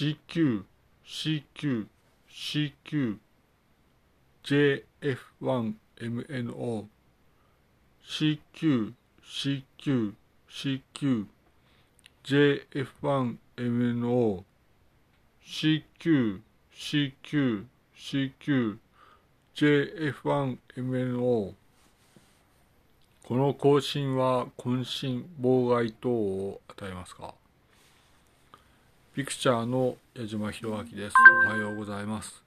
CQ、CQ、CQ、JF1MNO、CQ、CQ、CQ、JF1MNO、CQ、CQ、CQ、JF1MNO この更新は渾身妨害等を与えますかピクチャーの矢島博明です。おはようございます。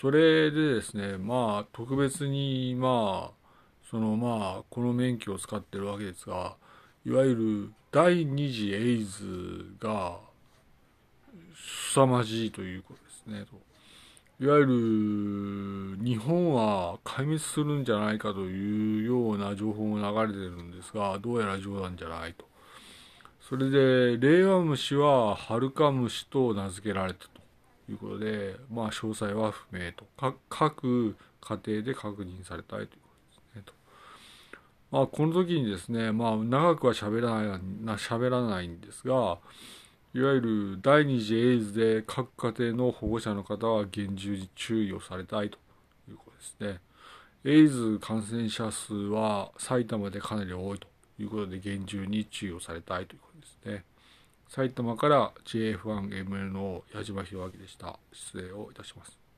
それでですね、まあ特別にまあそのまあこの免許を使ってるわけですが、いわゆる第二次エイズが凄まじいということですね。いわゆる日本は壊滅するんじゃないかというような情報も流れてるんですが、どうやら冗談じゃないと。それで、令和虫はハルカムシと名付けられたということで、まあ詳細は不明と。各家庭で確認されたいということですね。とまあこの時にですね、まあ長くは喋らない、喋らないんですが、いわゆる第二次エイズで各家庭の保護者の方は厳重に注意をされたいということですね。エイズ感染者数は埼玉でかなり多いということで厳重に注意をされたいということですね。埼玉から JF1MNO 矢島弘明でした。失礼をいたします。